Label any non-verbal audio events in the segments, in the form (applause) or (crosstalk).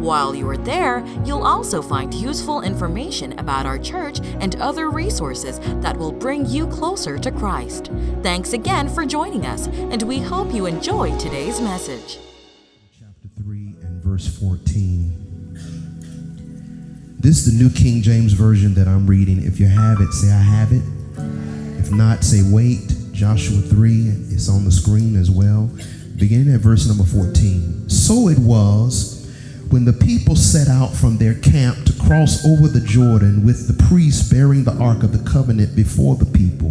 While you are there, you'll also find useful information about our church and other resources that will bring you closer to Christ. Thanks again for joining us, and we hope you enjoy today's message. Chapter 3 and verse 14. This is the New King James Version that I'm reading. If you have it, say, I have it. If not, say, wait. Joshua 3, it's on the screen as well. Beginning at verse number 14. So it was when the people set out from their camp to cross over the Jordan with the priests bearing the ark of the covenant before the people.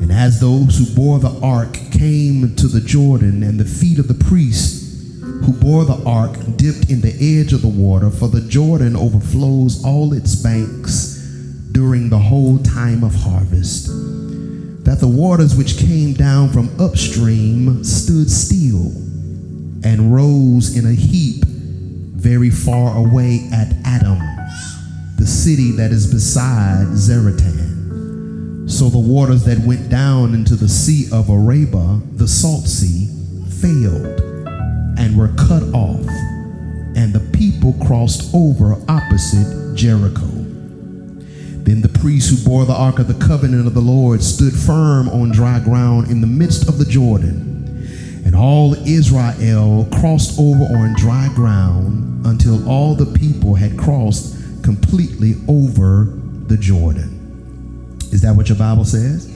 And as those who bore the ark came to the Jordan, and the feet of the priests who bore the ark dipped in the edge of the water, for the Jordan overflows all its banks during the whole time of harvest, that the waters which came down from upstream stood still and rose in a heap very far away at Adam, the city that is beside Zaretan. So the waters that went down into the sea of Arabah, the salt sea, failed and were cut off, and the people crossed over opposite Jericho. Then the priests who bore the ark of the covenant of the Lord stood firm on dry ground in the midst of the Jordan. And all Israel crossed over on dry ground until all the people had crossed completely over the Jordan. Is that what your Bible says?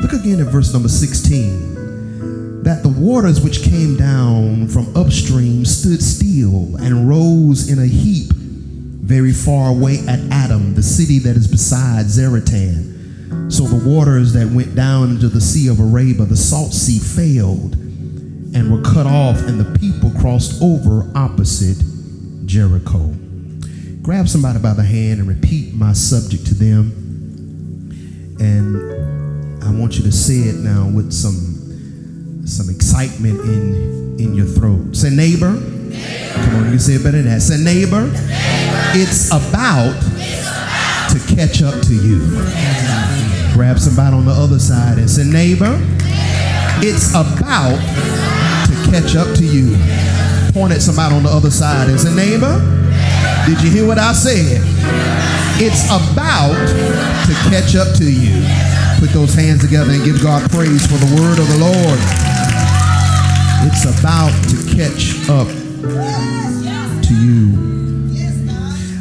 Look again at verse number 16. That the waters which came down from upstream stood still and rose in a heap very far away at Adam, the city that is beside Zaretan. So the waters that went down into the sea of Arabah, the salt sea, failed and were cut off, and the people crossed over opposite Jericho. Grab somebody by the hand and repeat my subject to them. And I want you to say it now with some some excitement in in your throat. Say neighbor. neighbor. Come on, you say it better than that. Say neighbor. neighbor. It's, about it's about to catch up to you. Grab somebody on the other side and say neighbor. It's about to catch up to you point at somebody on the other side and say, neighbor, did you hear what I said? It's about to catch up to you. Put those hands together and give God praise for the word of the Lord. It's about to catch up to you.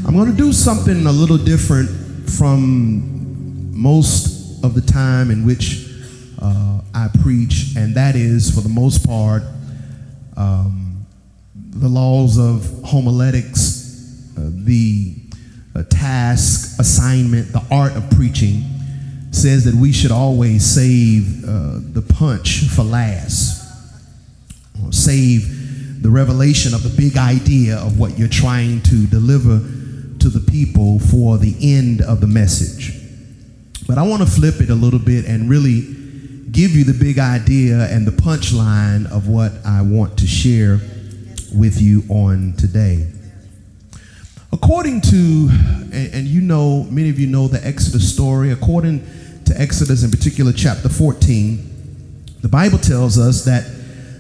I'm going to do something a little different from most of the time in which I preach, and that is, for the most part, um, the laws of homiletics, uh, the uh, task, assignment, the art of preaching says that we should always save uh, the punch for last. Or save the revelation of the big idea of what you're trying to deliver to the people for the end of the message. But I want to flip it a little bit and really give you the big idea and the punchline of what I want to share with you on today. According to, and, and, you know, many of you know the Exodus story, according to Exodus in particular, chapter 14, the Bible tells us that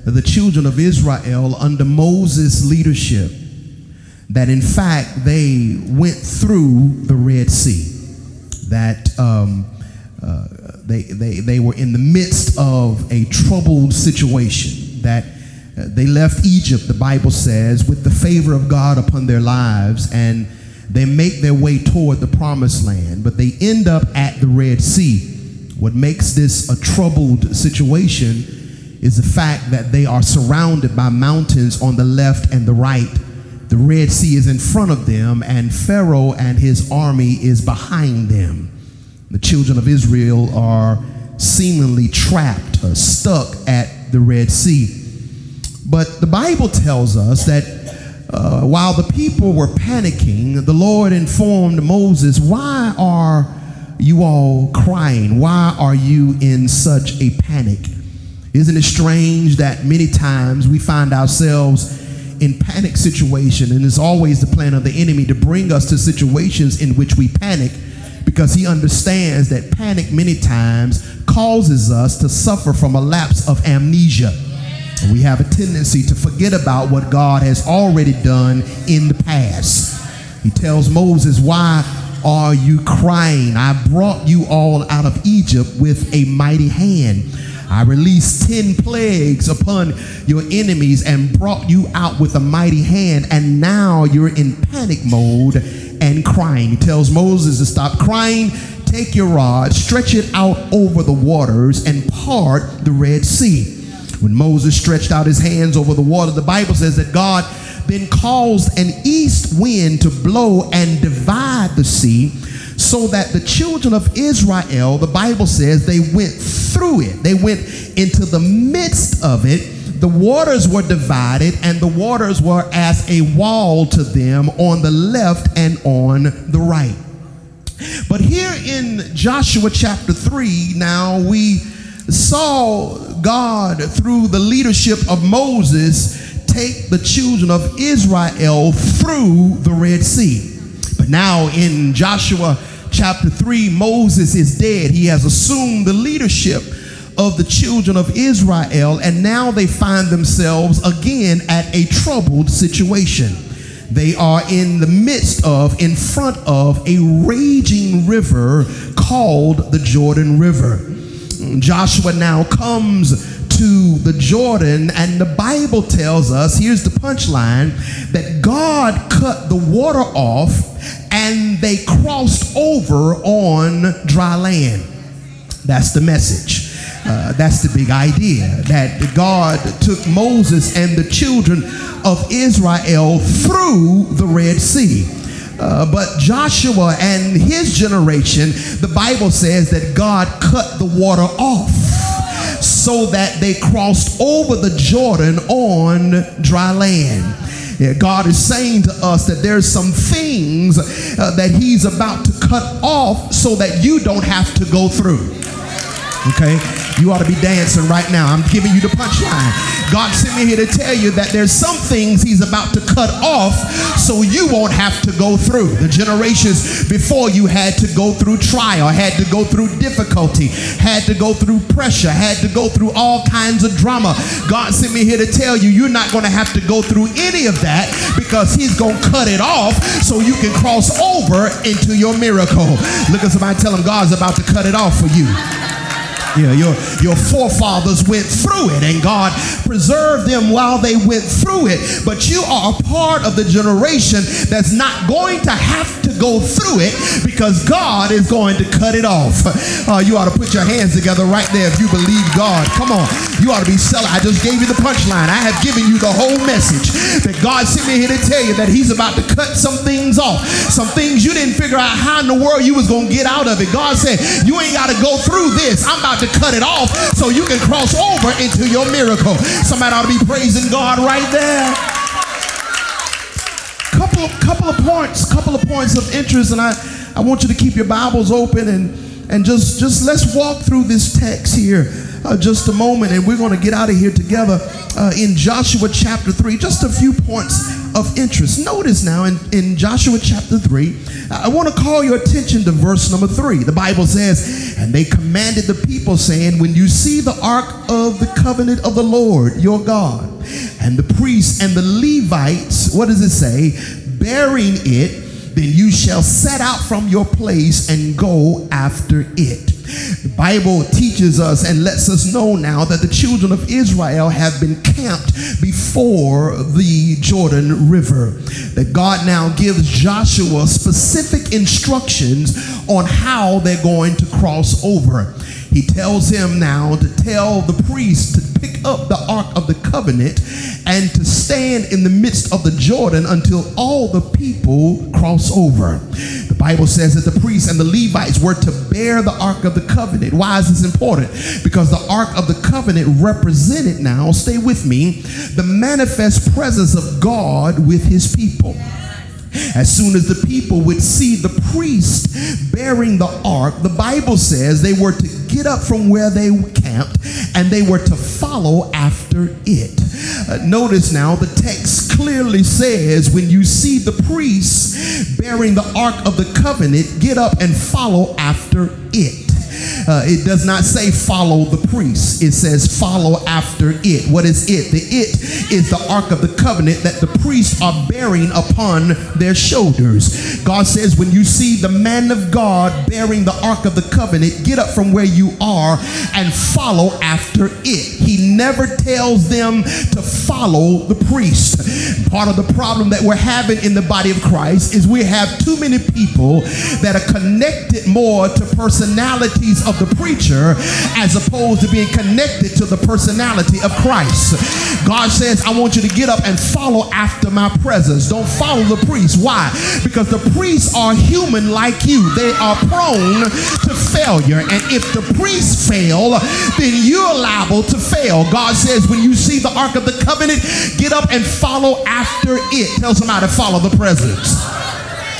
the children of Israel, under Moses' leadership, that in fact they went through the Red Sea, that um, uh, they, they, they were in the midst of a troubled situation, that uh, they left Egypt, the Bible says, with the favor of God upon their lives, and they make their way toward the promised land, but they end up at the Red Sea. What makes this a troubled situation is the fact that they are surrounded by mountains on the left and the right. The Red Sea is in front of them, and Pharaoh and his army is behind them. The children of Israel are seemingly trapped, or stuck at the Red Sea. But the Bible tells us that uh, while the people were panicking, the Lord informed Moses, Why are you all crying? Why are you in such a panic? Isn't it strange that many times we find ourselves in panic situation and it's always the plan of the enemy to bring us to situations in which we panic because he understands that panic many times causes us to suffer from a lapse of amnesia. We have a tendency to forget about what God has already done in the past. He tells Moses, Why are you crying? I brought you all out of Egypt with a mighty hand. I released 10 plagues upon your enemies and brought you out with a mighty hand, and now you're in panic mode and crying. He tells Moses to stop crying, take your rod, stretch it out over the waters, and part the Red Sea. When Moses stretched out his hands over the water, the Bible says that God then caused an east wind to blow and divide the sea so that the children of Israel, the Bible says, they went through it. They went into the midst of it. The waters were divided, and the waters were as a wall to them on the left and on the right. But here in Joshua chapter 3, now we saw God, through the leadership of Moses, take the children of Israel through the Red Sea. But now in Joshua chapter 3, Moses is dead. He has assumed the leadership of the children of Israel, and now they find themselves again at a troubled situation. They are in the midst of, in front of, a raging river called the Jordan River. Joshua now comes to the Jordan, and the Bible tells us here's the punchline that God cut the water off and they crossed over on dry land. That's the message. Uh, that's the big idea that God took Moses and the children of Israel through the Red Sea. Uh, but Joshua and his generation, the Bible says that God cut the water off so that they crossed over the Jordan on dry land. Yeah, God is saying to us that there's some things uh, that He's about to cut off so that you don't have to go through. Okay? You ought to be dancing right now. I'm giving you the punchline. God sent me here to tell you that there's some things He's about to cut off so you won't have to go through. The generations before you had to go through trial, had to go through difficulty, had to go through pressure, had to go through all kinds of drama. God sent me here to tell you you're not going to have to go through any of that because He's going to cut it off so you can cross over into your miracle. Look at somebody tell God's about to cut it off for you. Yeah, your, your forefathers went through it and God preserved them while they went through it. But you are a part of the generation that's not going to have to go through it because God is going to cut it off. Uh, you ought to put your hands together right there if you believe God. Come on. You ought to be selling. I just gave you the punchline. I have given you the whole message that God sent me here to tell you that He's about to cut some things off. Some things you didn't figure out how in the world you was going to get out of it. God said, You ain't got to go through this. I'm about to cut it off so you can cross over into your miracle. Somebody ought to be praising God right there. Couple of, couple of points, couple of points of interest, and I, I want you to keep your Bibles open and, and just, just let's walk through this text here uh, just a moment, and we're going to get out of here together uh, in Joshua chapter 3. Just a few points of interest. Notice now in, in Joshua chapter 3, I want to call your attention to verse number 3. The Bible says, And they commanded the people, saying, When you see the ark of the covenant of the Lord your God, and the priests and the Levites, what does it say? Bearing it, then you shall set out from your place and go after it. The Bible teaches us and lets us know now that the children of Israel have been camped before the Jordan River. That God now gives Joshua specific instructions on how they're going to cross over. He tells him now to tell the priest to pick up the ark of the covenant and to stand in the midst of the Jordan until all the people cross over. The Bible says that the priests and the Levites were to bear the ark of the covenant. Why is this important? Because the ark of the covenant represented now, stay with me, the manifest presence of God with his people. As soon as the people would see the priest bearing the ark, the Bible says they were to get up from where they camped and they were to follow after it. Uh, notice now the text clearly says when you see the priest bearing the ark of the covenant, get up and follow after it. Uh, it does not say follow the priest. It says follow after it. What is it? The it is the ark of the covenant that the priests are bearing upon their shoulders. God says, when you see the man of God bearing the ark of the covenant, get up from where you are and follow after it. He never tells them to follow the priest. Part of the problem that we're having in the body of Christ is we have too many people that are connected more to personalities of the preacher as opposed to being connected to the personality of Christ. God says, I want you to get up and follow after my presence. Don't follow the priest. Why? Because the priests are human like you. They are prone to failure. And if the priests fail, then you're liable to fail. God says, when you see the Ark of the Covenant, get up and follow after it. Tell somebody to follow the presence.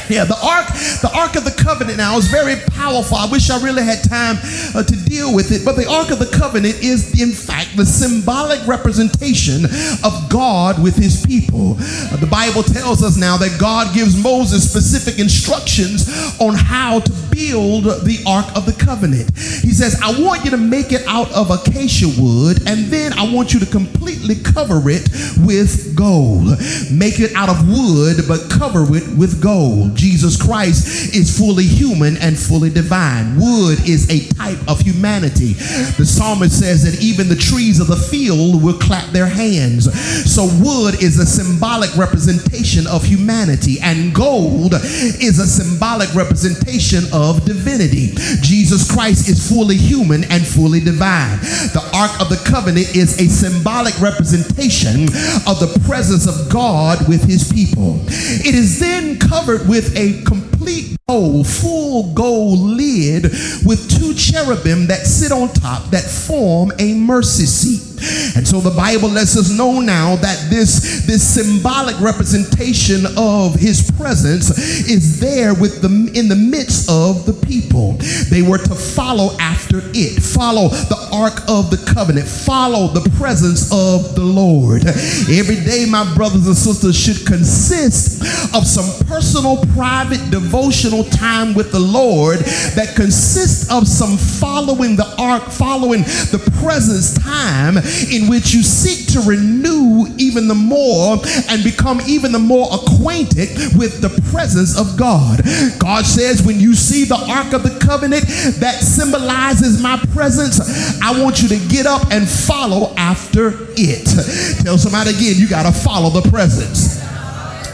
Yeah, the ark, the ark of the covenant now is very powerful. I wish I really had time uh, to deal with it, but the ark of the covenant is in fact the symbolic representation of God with his people. Uh, the Bible tells us now that God gives Moses specific instructions on how to build the ark of the covenant. He says, "I want you to make it out of acacia wood, and then I want you to completely cover it with gold. Make it out of wood, but cover it with gold." Jesus Christ is fully human and fully divine. Wood is a type of humanity. The psalmist says that even the trees of the field will clap their hands. So, wood is a symbolic representation of humanity, and gold is a symbolic representation of divinity. Jesus Christ is fully human and fully divine. The Ark of the Covenant is a symbolic representation of the presence of God with his people. It is then covered with a complete gold, full gold lid with two cherubim that sit on top that form a mercy seat. And so the Bible lets us know now that this, this symbolic representation of his presence is there with them in the midst the people. They were to follow after it, follow the ark of the covenant, follow the presence of the Lord. Every day, my brothers and sisters, should consist of some personal, private, devotional time with the Lord that consists of some following the ark, following the presence time in which you seek to renew even the more and become even the more acquainted with the presence of God. God says, when you see the Ark of the Covenant that symbolizes my presence, I want you to get up and follow after it. Tell somebody again, you got to follow the presence.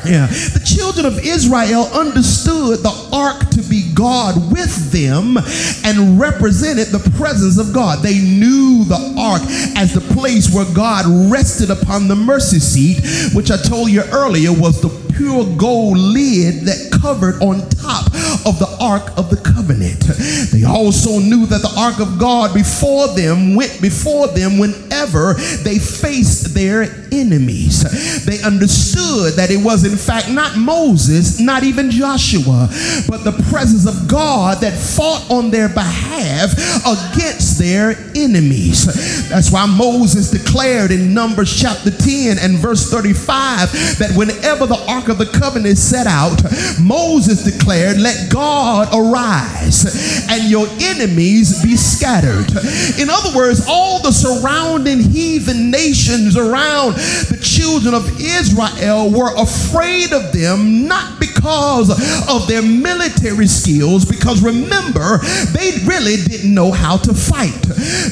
Yeah. The children of Israel understood the ark to be God with them and represented the presence of God. They knew the ark as the place where God rested upon the mercy seat, which I told you earlier was the pure gold lid that covered on top of the ark of the covenant. They also knew that the ark of God before them went before them whenever they faced their enemies. They understood that it was in fact not Moses, not even Joshua, but the presence of God that fought on their behalf against their enemies. That's why Moses declared in Numbers chapter 10 and verse 35 that whenever the ark of the covenant set out, Moses declared, Let God arise and your enemies be scattered. In other words, all the surrounding heathen nations around the children of Israel were afraid of them, not because of their military skills, because remember, they really didn't know how to fight.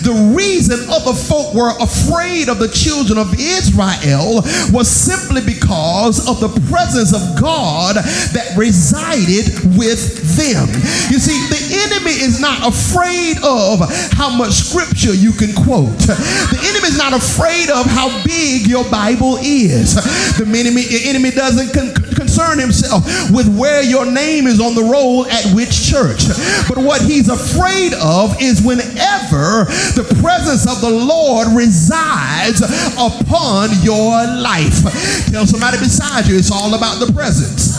The reason other folk were afraid of the children of Israel was simply because of the presence of God that resided with them. You see, the not afraid of how much scripture you can quote. The enemy is not afraid of how big your Bible is. The enemy, the enemy doesn't con- concern himself with where your name is on the roll at which church. But what he's afraid of is whenever the presence of the Lord resides upon your life. Tell somebody beside you, it's all about the presence.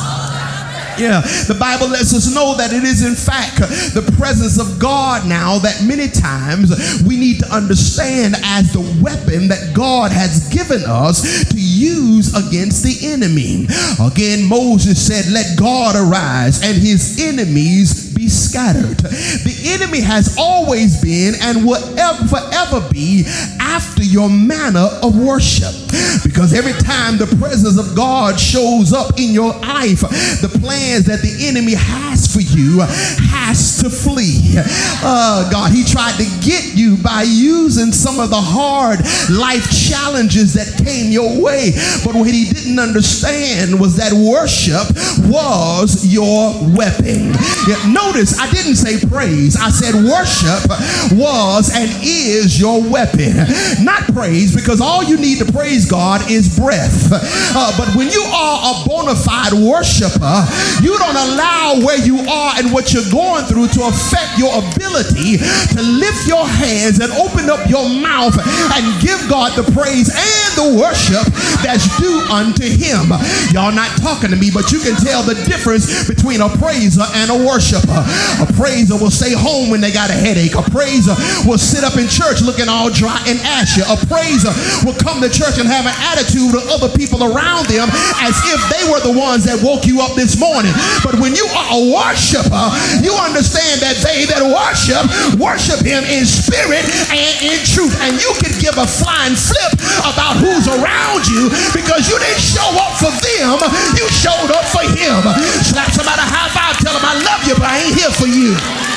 Yeah, the Bible lets us know that it is, in fact, the presence of God now that many times we need to understand as the weapon that God has given us to use against the enemy. Again, Moses said, Let God arise and his enemies be scattered. The enemy has always been and will ever, forever be after your manner of worship. Because every time the presence of God shows up in your life, the plans that the enemy has for you has to flee. Uh, God, he tried to get you by using some of the hard life challenges that came your way. But what he didn't understand was that worship was your weapon. Yeah, notice I didn't say praise, I said worship was and is your weapon. Not praise, because all you need to praise God is breath. Uh, but when you are a bona fide worshiper, you don't allow where you are and what you're going through to affect your ability to lift your hands and open up your mouth and give God the praise and the worship that's due unto him. Y'all not talking to me, but you can tell the difference between a praiser and a worshiper. A praiser will stay home when they got a headache. A praiser will sit up in church looking all dry and ashy. A praiser will come to church and have an attitude of other people around them as if they were the ones that woke you up this morning. But when you are a worshiper, you understand that they that worship, worship him in spirit and in truth. And you can give a flying flip about who's around you because you didn't show up for them, you showed up for him. Slap somebody high five, tell them I love you, but I ain't here for you.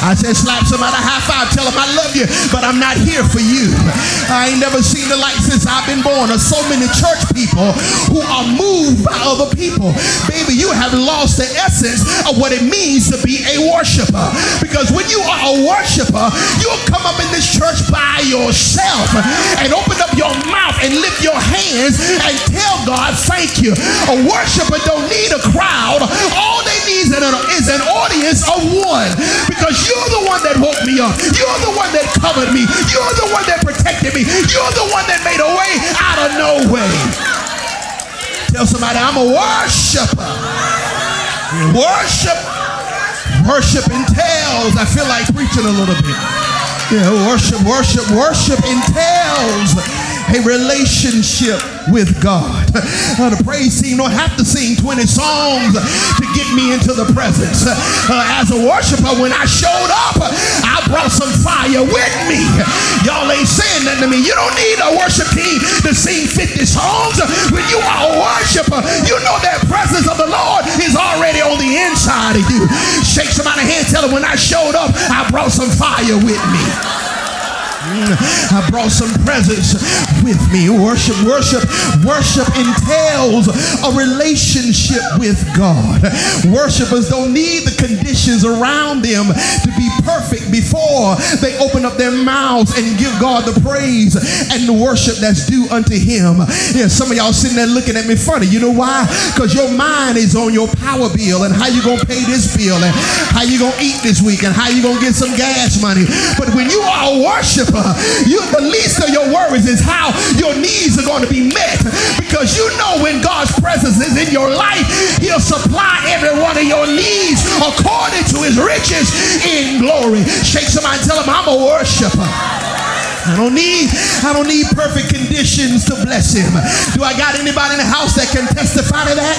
I said, slap somebody high five, tell them I love you, but I'm not here for you. I ain't never seen the light since I've been born of so many church people who are moved by other people. Baby, you have lost the essence of what it means to be a worshiper. Because when you are a worshiper, you'll come up in this church by yourself and open up your mouth and lift your hands and tell God, thank you. A worshiper don't need a crowd. All they need is an audience of one. Because you're the one that woke me up. You're the one that covered me. You're the one that protected me. You're the one that made a way out of no way. Tell somebody, I'm a worshiper. Worship. Worship entails. I feel like preaching a little bit. Yeah, worship, worship, worship entails a relationship with God. Uh, the praise team don't have to sing 20 songs to get me into the presence. Uh, as a worshiper, when I showed up, I brought some fire with me. Y'all ain't saying nothing to me. You don't need a worship team to sing 50 songs. When you are a worshiper, you know that presence of the Lord is already on the inside of you. Shake somebody's hand, tell them when I showed up, I brought some fire with me. I brought some presents with me. Worship, worship, worship entails a relationship with God. Worshippers don't need the conditions around them to be perfect before they open up their mouths and give God the praise and the worship that's due unto Him. Yeah, some of y'all sitting there looking at me funny. You know why? Because your mind is on your power bill and how you gonna pay this bill and how you gonna eat this week and how you gonna get some gas money. But when you are a worshiper, you the least of your worries is how your needs are going to be met because you know when God's presence is in your life, He'll supply every one of your needs according to His riches in glory. Shake somebody and tell them, I'm a worshiper. I don't need I don't need perfect conditions to bless him. Do I got anybody in the house that can testify to that?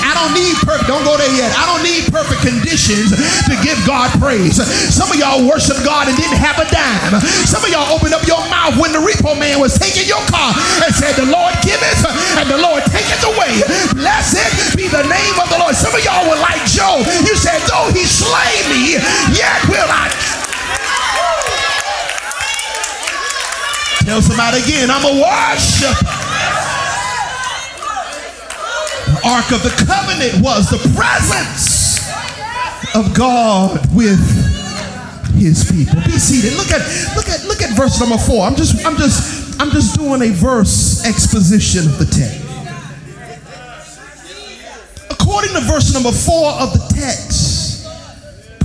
I don't need perfect don't go there yet. I don't need perfect conditions to give God praise. Some of y'all worship God and didn't have a dime. Some of y'all opened up your mouth when the repo man was taking your car and said, The Lord giveth and the Lord taketh away. Blessed be the name of the Lord. Some of y'all were like Job. You said, Though he slay me, yet will I Tell somebody again, I'm a worshiper. The Ark of the Covenant was the presence of God with his people. Be seated. Look at look at look at verse number four. I'm just I'm just I'm just doing a verse exposition of the text. According to verse number four of the text,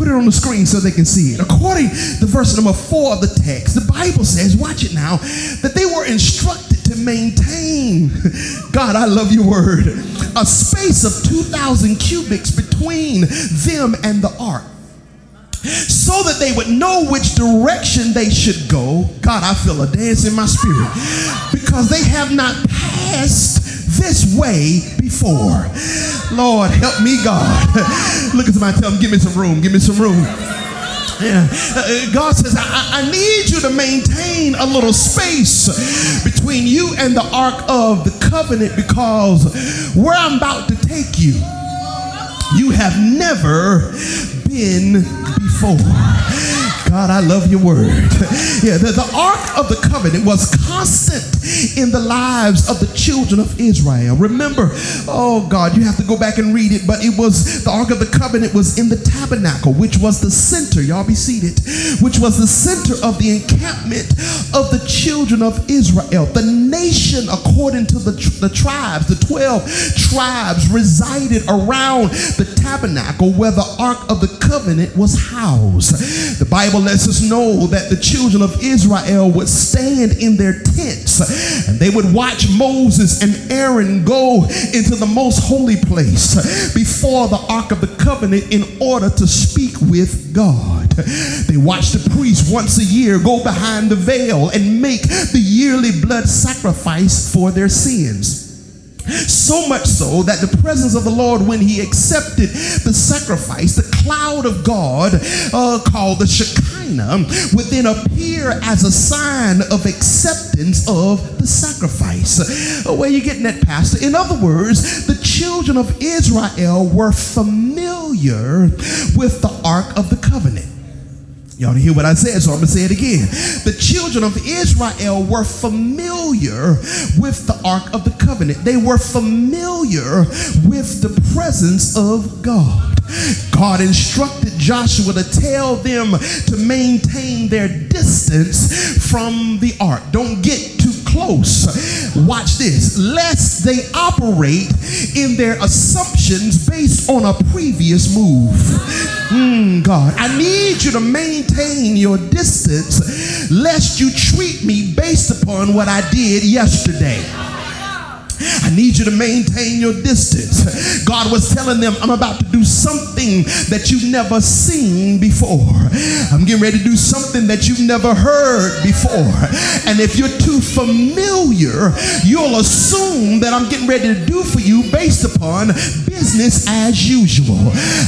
Put it on the screen so they can see it. According to verse number four of the text, the Bible says, watch it now, that they were instructed to maintain, (laughs) God, I love your word, a space of 2,000 cubits between them and the ark so that they would know which direction they should go. God, I feel a dance in my spirit because they have not passed this way before. Lord, help me, God. (laughs) Look at somebody, tell them, give me some room, give me some room. Yeah. Uh, God says, I, I need you to maintain a little space between you and the ark of the covenant because where I'm about to take you, you have never been before. God, I love your word. (laughs) Yeah, the, the Ark of the Covenant was constant in the lives of the children of Israel. Remember, oh God, you have to go back and read it, but it was the Ark of the Covenant was in the tabernacle, which was the center, y'all be seated, which was the center of the encampment of the children of Israel. The nation, according to the, the tribes, the 12 tribes, resided around the tabernacle where the Ark of the Covenant was housed. The Bible lets us know that the children of Israel would stand in their tents and they would watch Moses and Aaron go into the most holy place before the Ark of the Covenant in order to speak with God. They watched the priest once a year go behind the veil and make the yearly blood sacrifice for their sins. So much so that the presence of the Lord, when he accepted the sacrifice, the cloud of God uh, called the Shekinah would then appear as a sign of acceptance of the sacrifice. Uh, where you getting that, Pastor? In other words, the children of Israel were familiar with the Ark of the Covenant. Y'all hear what I said, so I'm going to say it again. The children of Israel were familiar with the Ark of the Covenant, they were familiar with the presence of God. God instructed Joshua to tell them to maintain their distance from the ark. Don't get too close. Watch this. Lest they operate in their assumptions based on a previous move. Mm, God, I need you to maintain your distance lest you treat me based upon what I did yesterday. I need you to maintain your distance. God was telling them, I'm about to do something that you've never seen before. I'm getting ready to do something that you've never heard before. And if you're too familiar, you'll assume that I'm getting ready to do for you based upon business as usual.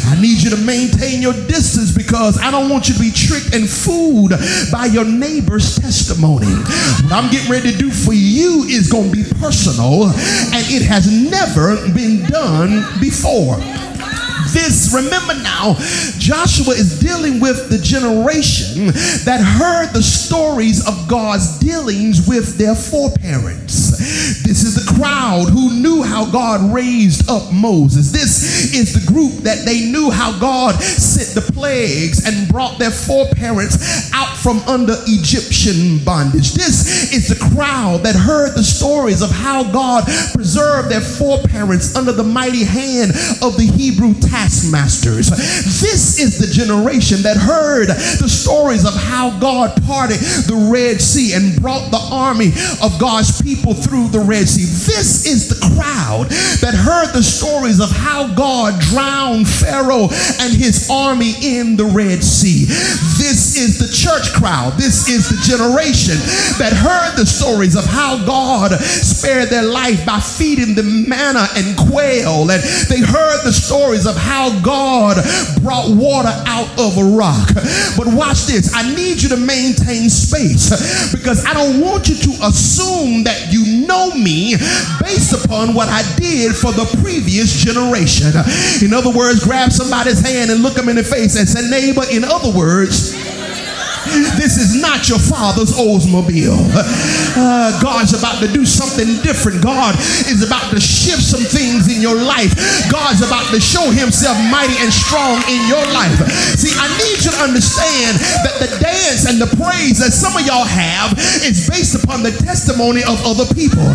I need you to maintain your distance because I don't want you to be tricked and fooled by your neighbor's testimony. What I'm getting ready to do for you is going to be personal and it has never been done before this, remember now, Joshua is dealing with the generation that heard the stories of God's dealings with their foreparents. This is the crowd who knew how God raised up Moses. This is the group that they knew how God sent the plagues and brought their foreparents out from under Egyptian bondage. This is the crowd that heard the stories of how God preserved their foreparents under the mighty hand of the Hebrew taskmasters. This is the generation that heard the stories of how God parted the Red Sea and brought the army of God's people through the Red Sea. This is the crowd that heard the stories of how God drowned Pharaoh and his army in the Red Sea. This is the church crowd. This is the generation that heard the stories of how God spared their life by feeding them manna and quail. And they heard the stories of how God brought water out of a rock. But watch this. I need you to maintain space because I don't want you to assume that you know me based upon what I did for the previous generation. In other words, grab somebody's hand and look them in the face and say, neighbor, in other words, this is not your father's Oldsmobile. Uh, God's about to do something different. God is about to shift some things in your life. God's about to show himself mighty and strong in your life. See, I need you to understand that the dance and the praise that some of y'all have is based upon the testimony of other people.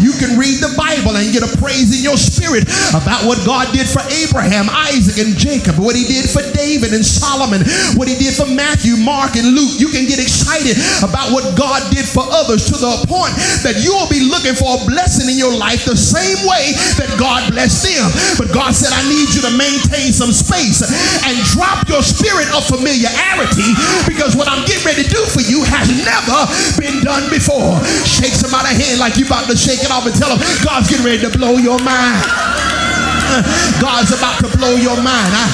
You can read the Bible and get a praise in your spirit about what God did for Abraham, Isaac, and Jacob, what he did for David and Solomon, what he did for Matthew, Mark, and Luke. You can get excited about what God did for others to the point that you will be looking for a blessing in your life the same way that God blessed them. But God said, I need you to maintain some space and drop your spirit of familiarity because what I'm getting ready to do for you has never been done before. Shake somebody's hand like you're about to shake it off and tell them God's getting ready to blow your mind. (laughs) God's about to blow your mind. I,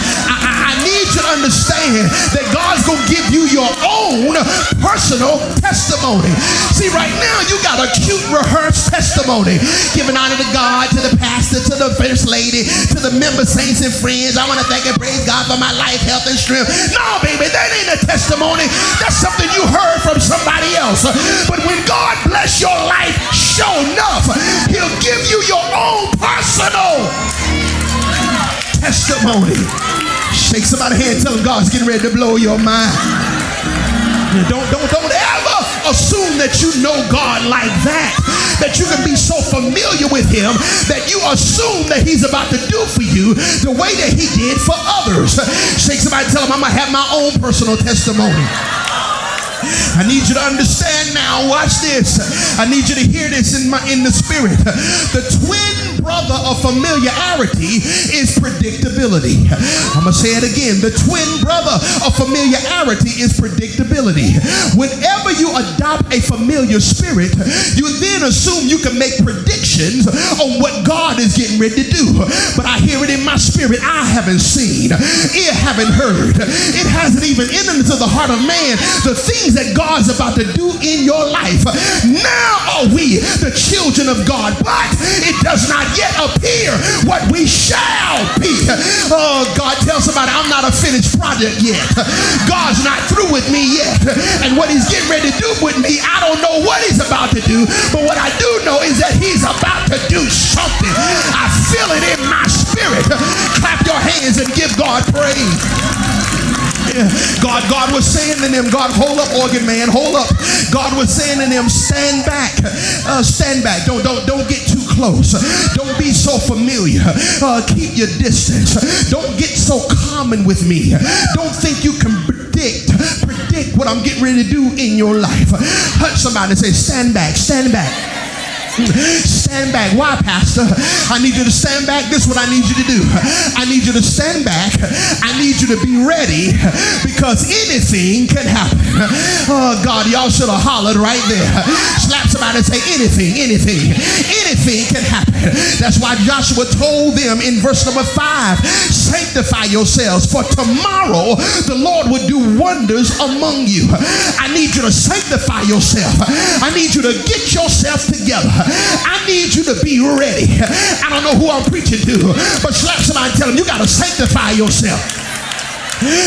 understand that God's going to give you your own personal testimony. See, right now you got a cute rehearsed testimony. Giving honor to God, to the pastor, to the first lady, to the member saints and friends. I want to thank and praise God for my life, health, and strength. No, baby, that ain't a testimony. That's something you heard from somebody else. But when God bless your life, show enough, He'll give you your own personal testimony. Shake somebody's hand, tell them God's getting ready to blow your mind. Don't, don't, don't ever assume that you know God like that. That you can be so familiar with Him that you assume that He's about to do for you the way that He did for others. Shake somebody, tell them I'm gonna have my own personal testimony. I need you to understand now. Watch this. I need you to hear this in my in the spirit. The twin brother of familiarity is predictability. I'm gonna say it again. The twin brother of familiarity is predictability. Whenever you adopt a familiar spirit, you then assume you can make predictions on what God is getting ready to do. But I hear it in my spirit. I haven't seen, ear haven't heard, it hasn't even entered into the heart of man the things that God's about to do in your life. Now are we the children of God, but it does not yet appear what we shall be. Oh, God, tell somebody I'm not a finished project yet. God's not through with me yet. And what he's getting ready to do with me, I don't know what he's about to do, but what I do know is that he's about to do something. I feel it in my spirit. Clap your hands and give God praise. God, God was saying to them, God, hold up, organ man, hold up. God was saying to them, stand back, uh, stand back. Don't, don't, don't get too close. Don't be so familiar. Uh, keep your distance. Don't get so common with me. Don't think you can predict, predict what I'm getting ready to do in your life. Hurt somebody and say, stand back, stand back. Stand back. Why, Pastor? I need you to stand back. This is what I need you to do. I need you to stand back. I need you to be ready because anything can happen. Oh, God, y'all should have hollered right there. Slap somebody and say, anything, anything, anything can happen. That's why Joshua told them in verse number five sanctify yourselves, for tomorrow the Lord would do wonders among you. I need you to sanctify yourself. I need you to get yourself together. I need you to be ready. (laughs) I don't know who I'm preaching to, but slap somebody and tell them you got to sanctify yourself.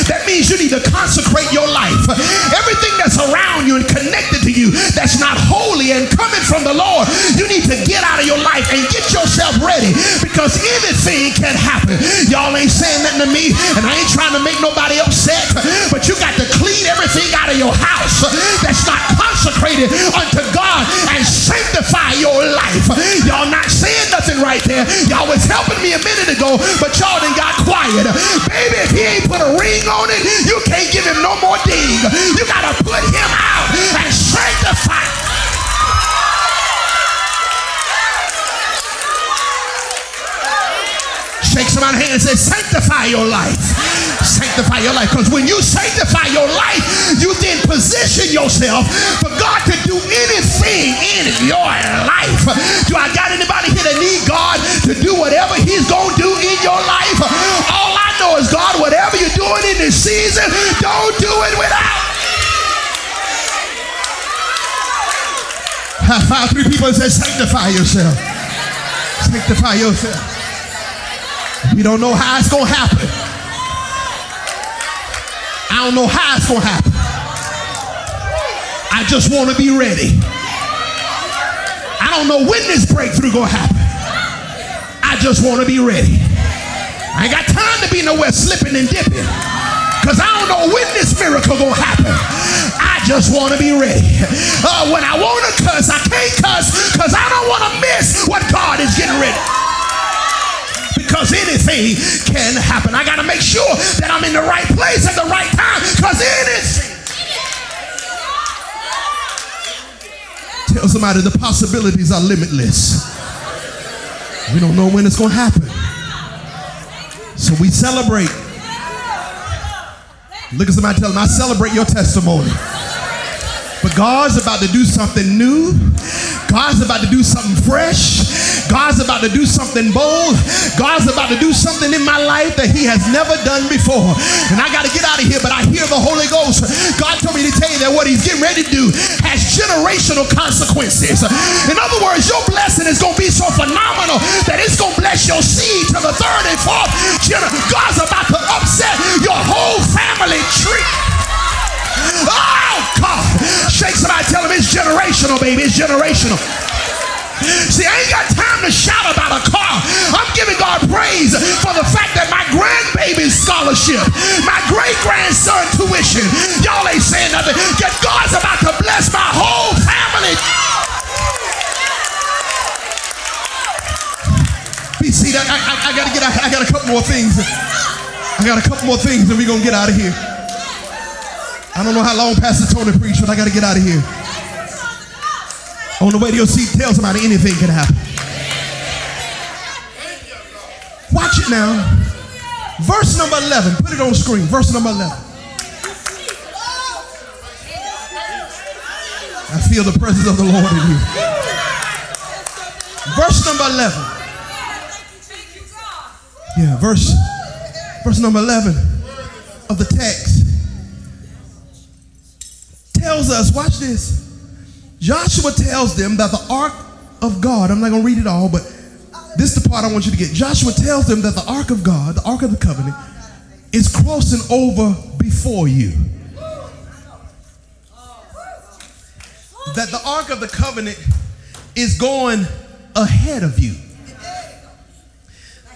That means you need to consecrate your life. Everything that's around you and connected to you that's not holy and coming from the Lord, you need to get out of your life and get yourself ready because anything can happen. Y'all ain't saying nothing to me, and I ain't trying to make nobody upset, but you got to clean everything out of your house that's not consecrated unto God and sanctify your life. Y'all not saying nothing right there. Y'all was helping me a minute ago, but y'all done got quiet. Baby, if he ain't put a ring on it, you can't give him no more ding. You got to put him out and sanctify. Shake somebody's hand and say, sanctify your life. Sanctify your life. Because when you sanctify your life, you then position yourself for God to do anything in your life. Do I got anybody here that need God to do whatever He's going to do in your life? All I know is, God, whatever you're doing in this season, don't do it without. High five three people and say, sanctify yourself. Sanctify yourself. We don't know how it's going to happen. I don't know how it's going to happen. I just want to be ready. I don't know when this breakthrough going to happen. I just want to be ready. I ain't got time to be nowhere slipping and dipping. because I don't know when this miracle gonna happen. I just want to be ready. Uh, when I want to cuss, I can't cuss because I don't want to miss what God is getting ready. Because anything can happen. I got to make sure that I'm in the right place at the right time because anything. Tell somebody the possibilities are limitless. We don't know when it's going to happen. So we celebrate. Look at somebody tell them, I celebrate your testimony. But God's about to do something new. God's about to do something fresh. God's about to do something bold. God's about to do something in my life that He has never done before. And I got to get out of here, but I hear the Holy Ghost. God told me to tell you that what He's getting ready to do has generational consequences. In other words, your blessing is going to be so phenomenal that it's going to bless your seed to the third and fourth generation. God's about to upset your whole family tree. Oh, God. Shake somebody, tell them it's generational, baby. It's generational. See, I ain't got time to shout about a car. I'm giving God praise for the fact that my grandbaby's scholarship, my great grandson tuition, y'all ain't saying nothing. Yet God's about to bless my whole family. Seated. I, I, I gotta get out. I got a couple more things. I got a couple more things, and we're gonna get out of here. I don't know how long Pastor Tony preached, but I gotta get out of here. On the way to your seat, tell somebody anything can happen. Watch it now. Verse number 11. Put it on screen. Verse number 11. I feel the presence of the Lord in you. Verse number 11. Yeah, verse verse number 11 of the text us, watch this. Joshua tells them that the ark of God, I'm not going to read it all, but this is the part I want you to get. Joshua tells them that the ark of God, the ark of the covenant, is crossing over before you. That the ark of the covenant is going ahead of you.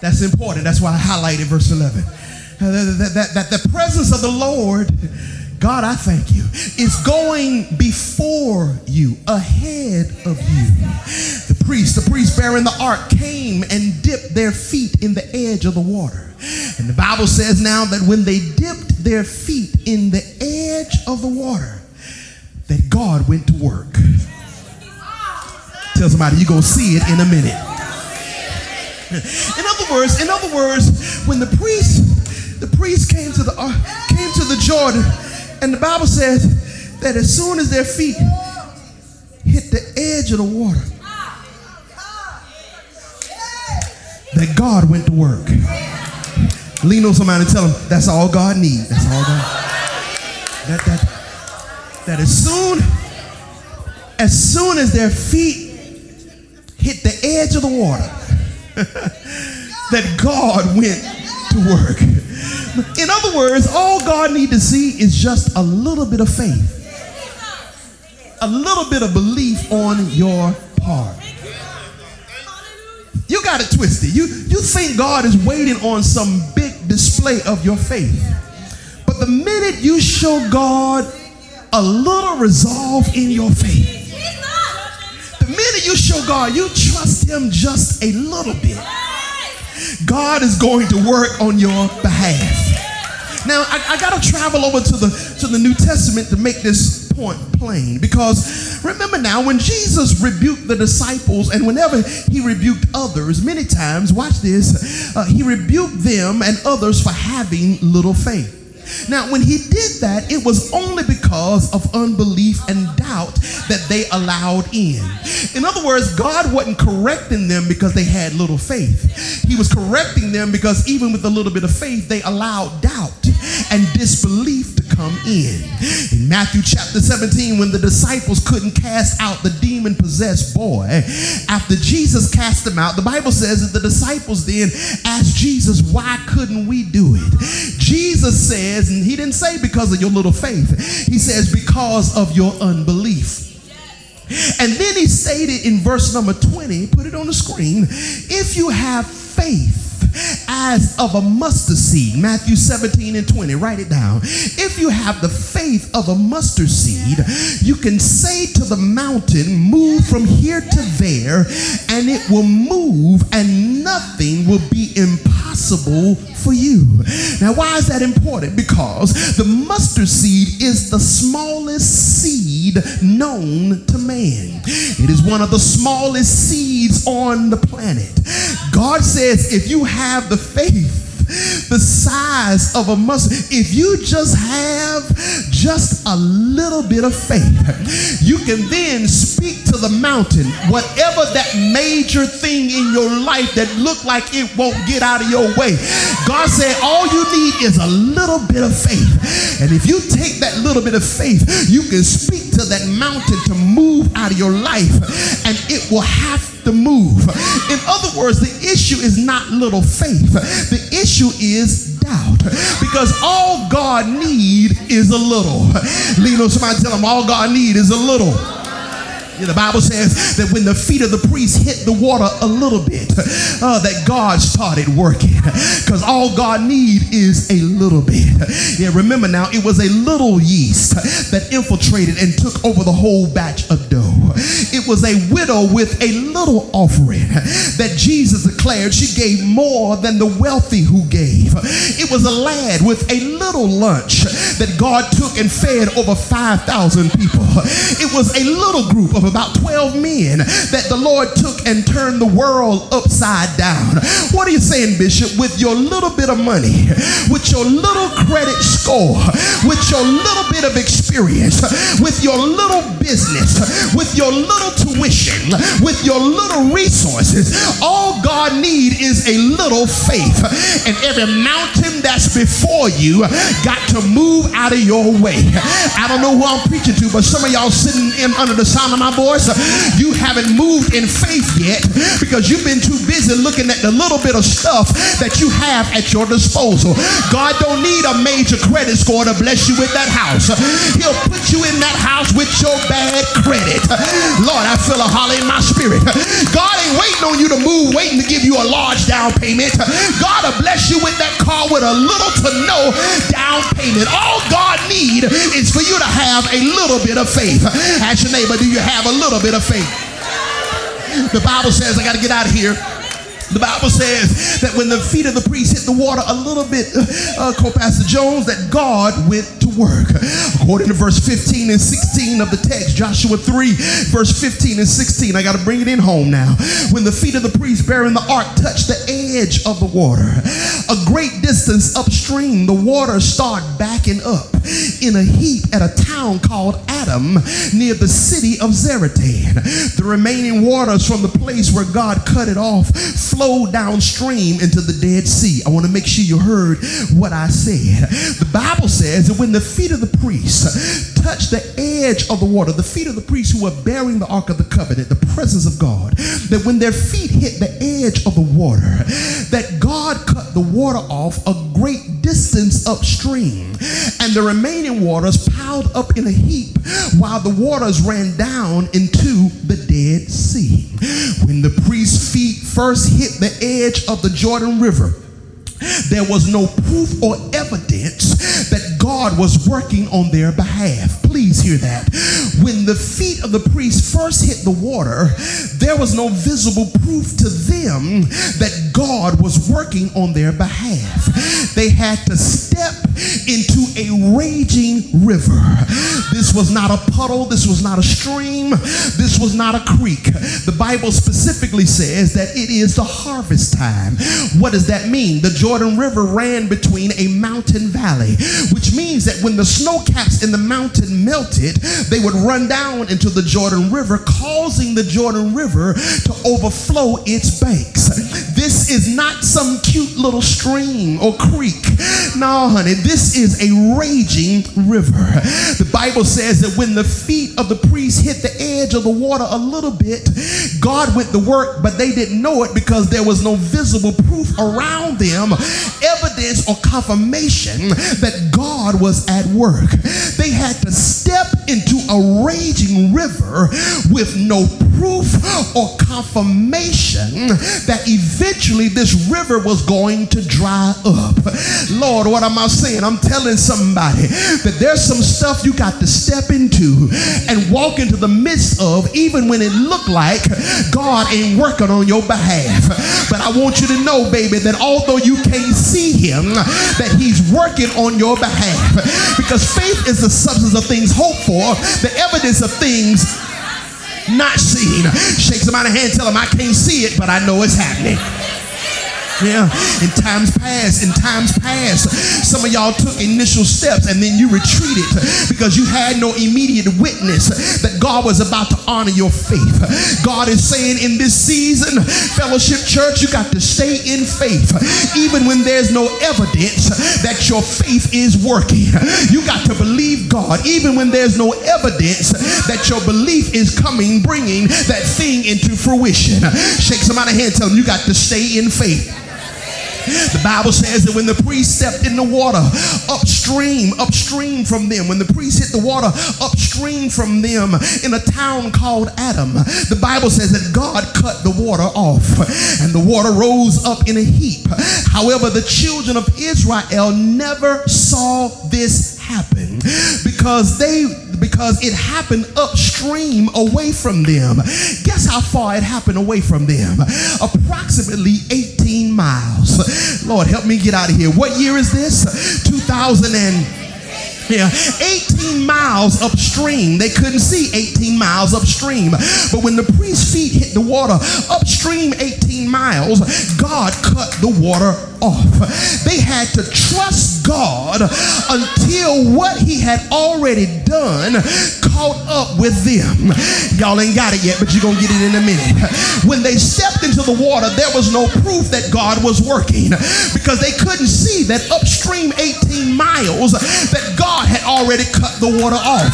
That's important. That's why I highlighted verse 11. That, that, that, the presence of the Lord God, I thank you, is going before you, ahead of you. The priest, the priest bearing the ark, came and dipped their feet in the edge of the water. And the Bible says now that when they dipped their feet in the edge of the water, that God went to work. Tell somebody you're gonna see it in a minute. In other words, in other words, when the priest, the priest came to the uh, came to the Jordan and the Bible says that as soon as their feet hit the edge of the water, that God went to work. Lean on somebody and tell them that's all God needs. That's all God. That that that as soon as soon as their feet hit the edge of the water, (laughs) that God went to work. In other words, all God needs to see is just a little bit of faith, a little bit of belief on your part. You got it twisted. You, you think God is waiting on some big display of your faith. But the minute you show God a little resolve in your faith, the minute you show God you trust Him just a little bit, God is going to work on your behalf. Now I, I got to travel over to the to the New Testament to make this point plain because remember now when Jesus rebuked the disciples and whenever he rebuked others many times watch this uh, he rebuked them and others for having little faith now, when he did that, it was only because of unbelief and doubt that they allowed in. In other words, God wasn't correcting them because they had little faith. He was correcting them because even with a little bit of faith, they allowed doubt and disbelief come in. In Matthew chapter 17, when the disciples couldn't cast out the demon possessed boy, after Jesus cast them out, the Bible says that the disciples then asked Jesus, Why couldn't we do it? Jesus says, and he didn't say because of your little faith, he says, Because of your unbelief. And then he stated in verse number 20, put it on the screen, if you have faith as of a mustard seed. Matthew 17 and 20. Write it down. If you have the faith of a mustard seed, you can say to the mountain, Move from here to there, and it will move, and nothing will be impossible for you. Now, why is that important? Because the mustard seed is the smallest seed known to man. It is one of the smallest seeds on the planet. God says, if you have the faith, the size of a mustard. If you just have just a little bit of faith, you can then speak to the mountain, whatever that major thing in your life that look like it won't get out of your way. God said all you need is a little bit of faith. And if you take that little bit of faith, you can speak to that mountain to move out of your life and it will have to move. In other words, the issue is not little faith. The issue is doubt because all God need is a little. Lean on somebody tell them all God need is a little. The Bible says that when the feet of the priest hit the water a little bit, uh, that God started working. Because all God needs is a little bit. Yeah, remember now, it was a little yeast that infiltrated and took over the whole batch of dough. It was a widow with a little offering that Jesus declared she gave more than the wealthy who gave. It was a lad with a little lunch that God took and fed over 5,000 people. It was a little group of about 12 men that the Lord took and turned the world upside down. What are you saying, Bishop? With your little bit of money, with your little credit score, with your little bit of experience, with your little business, with your little tuition, with your little resources, all God need is a little faith. And every mountain that's before you got to move out of your way. I don't know who I'm preaching to, but some of y'all sitting in under the sound of my voice, you haven't moved in faith yet because you've been too busy looking at the little bit of stuff that you have at your disposal. God don't need a major credit score to bless you with that house. He'll put you in that house with your bad credit. Lord, I feel a holly in my spirit. God ain't waiting on you to move, waiting to give you a large down payment. God will bless you with that car with a little to no down payment. All God need is for you to have a little bit of faith. Ask your neighbor, do you have a little bit of faith? The Bible says, I got to get out of here. The Bible says that when the feet of the priest hit the water a little bit, uh, Co-Pastor Jones, that God went to work. According to verse 15 and 16 of the text, Joshua 3, verse 15 and 16. I got to bring it in home now. When the feet of the priest bearing the ark touched the edge of the water, a great distance upstream, the water started backing up in a heap at a town called Adam near the city of Zaretan. The remaining waters from the place where God cut it off flowed downstream into the Dead Sea. I want to make sure you heard what I said. The Bible says that when the feet of the priests touched the edge of the water, the feet of the priests who were bearing the Ark of the Covenant, the presence of God, that when their feet hit the edge of the water, that God cut the water off a great distance upstream, and the remaining waters piled up in a heap while the waters ran down into the Dead Sea. When the priest's feet first hit the edge of the Jordan River, there was no proof or evidence that God was working on their behalf. Please hear that. When the feet of the priest first hit the water, there was no visible proof to them that God was working on their behalf. They had to step into a raging river. This was not a puddle, this was not a stream, this was not a creek. The Bible specifically says that it is the harvest time. What does that mean? The Jordan River ran between a mountain valley, which means that when the snow caps in the mountain melted, they would run down into the Jordan River, causing the Jordan River to overflow its banks. This is not some cute little stream or creek. No, honey, this is a raging river. The Bible says that when the feet of the priest hit the edge of the water a little bit, God went to work, but they didn't know it because there was no visible proof around them, evidence or confirmation that God was at work. They had to step into a raging river with no proof or confirmation that eventually this river was going to dry up. Lord, what am I saying? I'm telling somebody that there's some stuff you got to step into and walk into the midst of, even when it looked like God ain't working on your behalf. But I want you to know, baby, that although you can't see him, that he's working on your behalf. Because faith is the substance of things hoped for, the evidence of things not seen. Shake somebody's hand, tell them I can't see it, but I know it's happening. Yeah, in times past, in times past, some of y'all took initial steps and then you retreated because you had no immediate witness that God was about to honor your faith. God is saying in this season, Fellowship Church, you got to stay in faith even when there's no evidence that your faith is working. You got to believe God even when there's no evidence that your belief is coming, bringing that thing into fruition. Shake somebody's hand, tell them you got to stay in faith. The Bible says that when the priest stepped in the water upstream, upstream from them, when the priest hit the water upstream from them in a town called Adam, the Bible says that God cut the water off and the water rose up in a heap. However, the children of Israel never saw this happen because they because it happened upstream away from them. Guess how far it happened away from them? Approximately 18 miles. Lord, help me get out of here. What year is this? 2000 and yeah, 18 miles upstream. They couldn't see 18 miles upstream. But when the priest's feet hit the water upstream 18 miles, God cut the water off. They had to trust God until what he had already done caught up with them. Y'all ain't got it yet, but you're going to get it in a minute. When they stepped into the water, there was no proof that God was working because they couldn't see that upstream 18 miles that God had already cut the water off.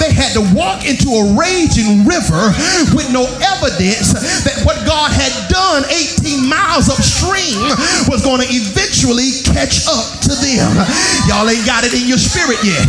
They had to walk into a raging river with no evidence that what God had done 18 miles upstream was going to eventually catch up to them. Y'all ain't got it in your spirit yet.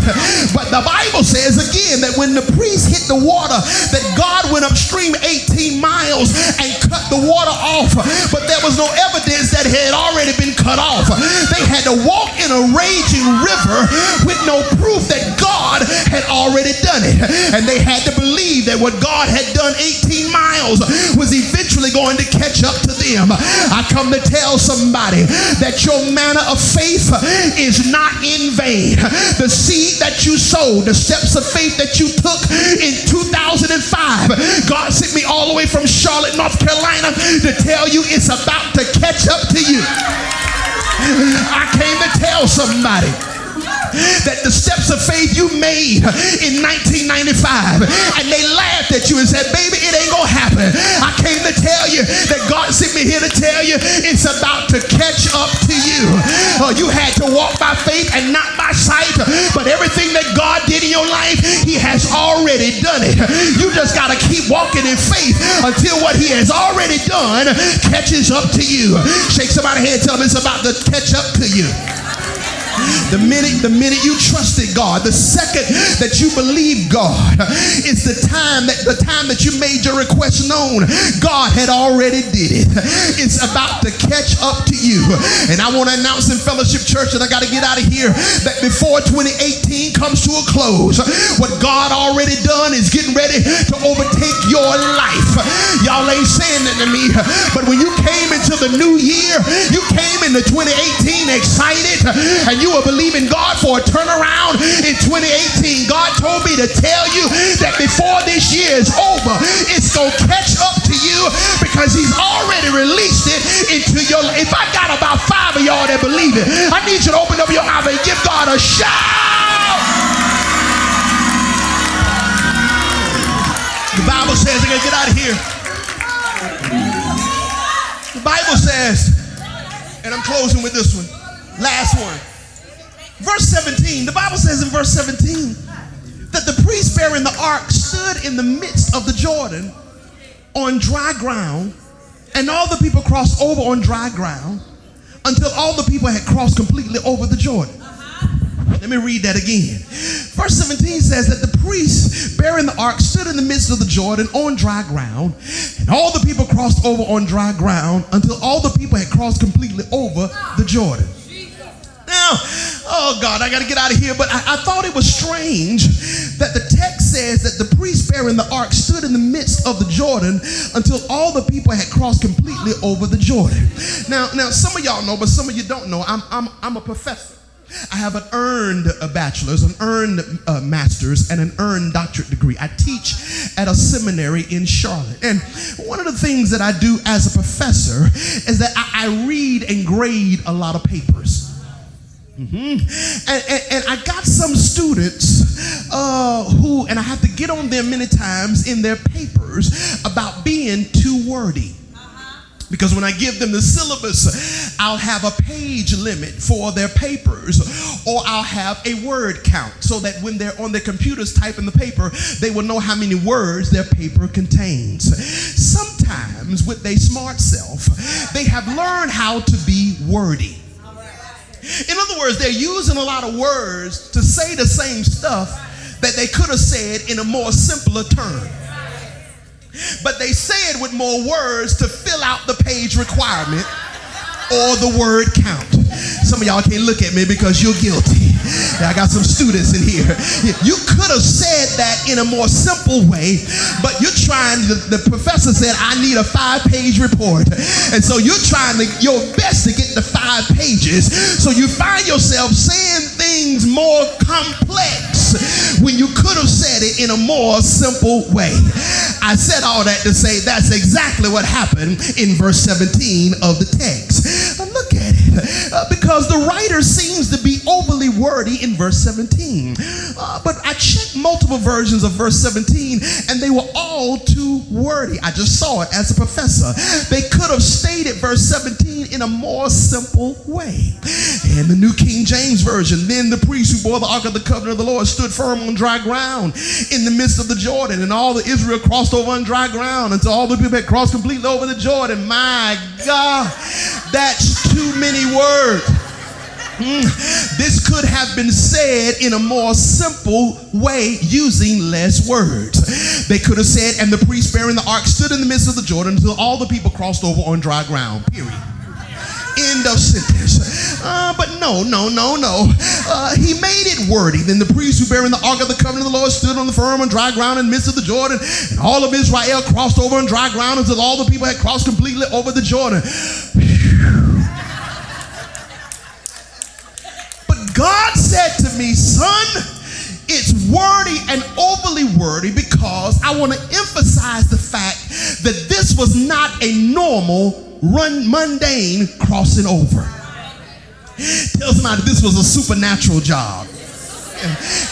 But the Bible says again that when the priest hit the water, that God went upstream 18 miles and cut the water off. But there was no evidence that it had already been cut off. They had to walk in a raging river with no proof that God had already done it. And they had to believe that what God had done 18 miles was eventually going to catch up to them. I come to tell somebody that your manner of faith is not in vain. The seed that you sowed, the steps of faith that you took in 2005, God sent me all the way from Charlotte, North Carolina to tell you it's about to catch up to you. I came to tell somebody that the steps of faith you made in 1995 and they laughed at you and said, Baby, it ain't gonna happen. I came to tell you that God sent me here to tell you it's about to catch up to you. Uh, you had to walk by faith and not by sight, but everything that God did in your life, He has already done it. You just gotta keep walking in faith until what He has already done catches up to you. Shake somebody's hand, tell them it's about to catch up to you. The minute, the minute you trusted God, the second that you believed God, it's the time that the time that you made your request known. God had already did it. It's about to catch up to you. And I want to announce in Fellowship Church, and I got to get out of here, that before 2018 comes to a close, what God already done is getting ready to overtake your life. Y'all ain't saying that to me, but when you came into the new year, you came into 2018 excited, and you were believing God for a turnaround in 2018. God told me to tell you that before this year is over, it's going to catch up to you because He's already released it into your life. If I got about five of y'all that believe it, I need you to open up your mouth and give God a shout. The Bible says, I gotta get out of here. The Bible says, and I'm closing with this one, last one. Verse 17, the Bible says in verse 17 that the priest bearing the ark stood in the midst of the Jordan on dry ground, and all the people crossed over on dry ground until all the people had crossed completely over the Jordan. Let me read that again. Verse 17 says that the priest bearing the ark stood in the midst of the Jordan on dry ground, and all the people crossed over on dry ground until all the people had crossed completely over the Jordan. Now, oh God, I got to get out of here, but I, I, thought it was strange that the text says that the priest bearing the ark stood in the midst of the Jordan until all the people had crossed completely over the Jordan. Now, now some of y'all know, but some of you don't know, I'm, I'm, I'm a professor. I have an earned a bachelor's, an earned uh, master's, and an earned doctorate degree. I teach at a seminary in Charlotte. And one of the things that I do as a professor is that I, I read and grade a lot of papers. Mm-hmm. And, and, and, I got some students uh, who, and I have to get on them many times in their papers about being too wordy. Because when I give them the syllabus, I'll have a page limit for their papers, or I'll have a word count so that when they're on their computers typing the paper, they will know how many words their paper contains. Sometimes, with their smart self, they have learned how to be wordy. In other words, they're using a lot of words to say the same stuff that they could have said in a more simpler term but they say it with more words to fill out the page requirement or the word count. Some of y'all can't look at me because you're guilty. I got some students in here. You could have said that in a more simple way, but you're trying, the, the professor said, I need a five page report. And so you're trying to, your best to get the five pages. So you find yourself saying things more complex when you could have said it in a more simple way. I said all that to say that's exactly what happened in verse 17 of the text. Look at it. Uh, because the writer seems to wordy in verse 17. Uh, but I checked multiple versions of verse 17 and they were all too wordy. I just saw it as a professor. They could have stated verse 17 in a more simple way. And the New King James Version, then the priest who bore the ark of the covenant of the Lord stood firm on dry ground in the midst of the Jordan, and all the Israel crossed over on dry ground until all the people had crossed completely over the Jordan. My God, that's too many words. Mm, this could have been said in a more simple way using less words. They could have said, and the priest bearing the ark stood in the midst of the Jordan until all the people crossed over on dry ground. Period. End of sentence. Uh, but no, no, no, no. Uh, he made it wordy. Then the priest who bearing the ark of the covenant of the Lord stood on the firm and dry ground in the midst of the Jordan, and all of Israel crossed over on dry ground until all the people had crossed completely over the Jordan. God said to me, son, it's wordy and overly wordy because I want to emphasize the fact that this was not a normal, run, mundane crossing over. Tell somebody this was a supernatural job.